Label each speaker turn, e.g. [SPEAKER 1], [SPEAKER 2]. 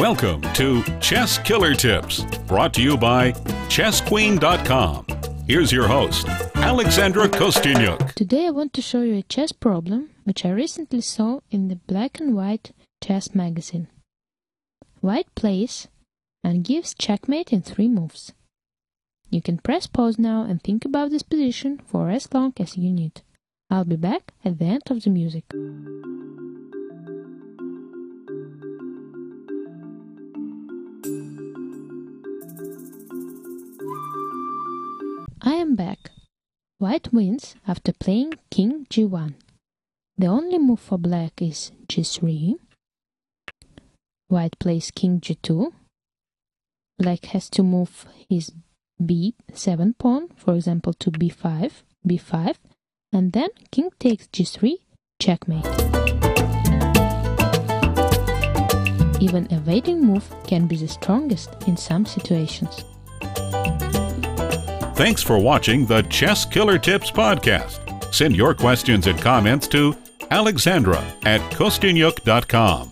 [SPEAKER 1] Welcome to Chess Killer Tips, brought to you by ChessQueen.com. Here's your host, Alexandra Kosteniuk.
[SPEAKER 2] Today I want to show you a chess problem which I recently saw in the Black and White Chess magazine. White plays and gives checkmate in three moves. You can press pause now and think about this position for as long as you need. I'll be back at the end of the music. I am back. White wins after playing king g1. The only move for black is g3. White plays king g2. Black has to move his b7 pawn, for example, to b5, b5, and then king takes g3, checkmate. Even a waiting move can be the strongest in some situations.
[SPEAKER 1] Thanks for watching the Chess Killer Tips podcast. Send your questions and comments to Alexandra at Kosteniuk.com.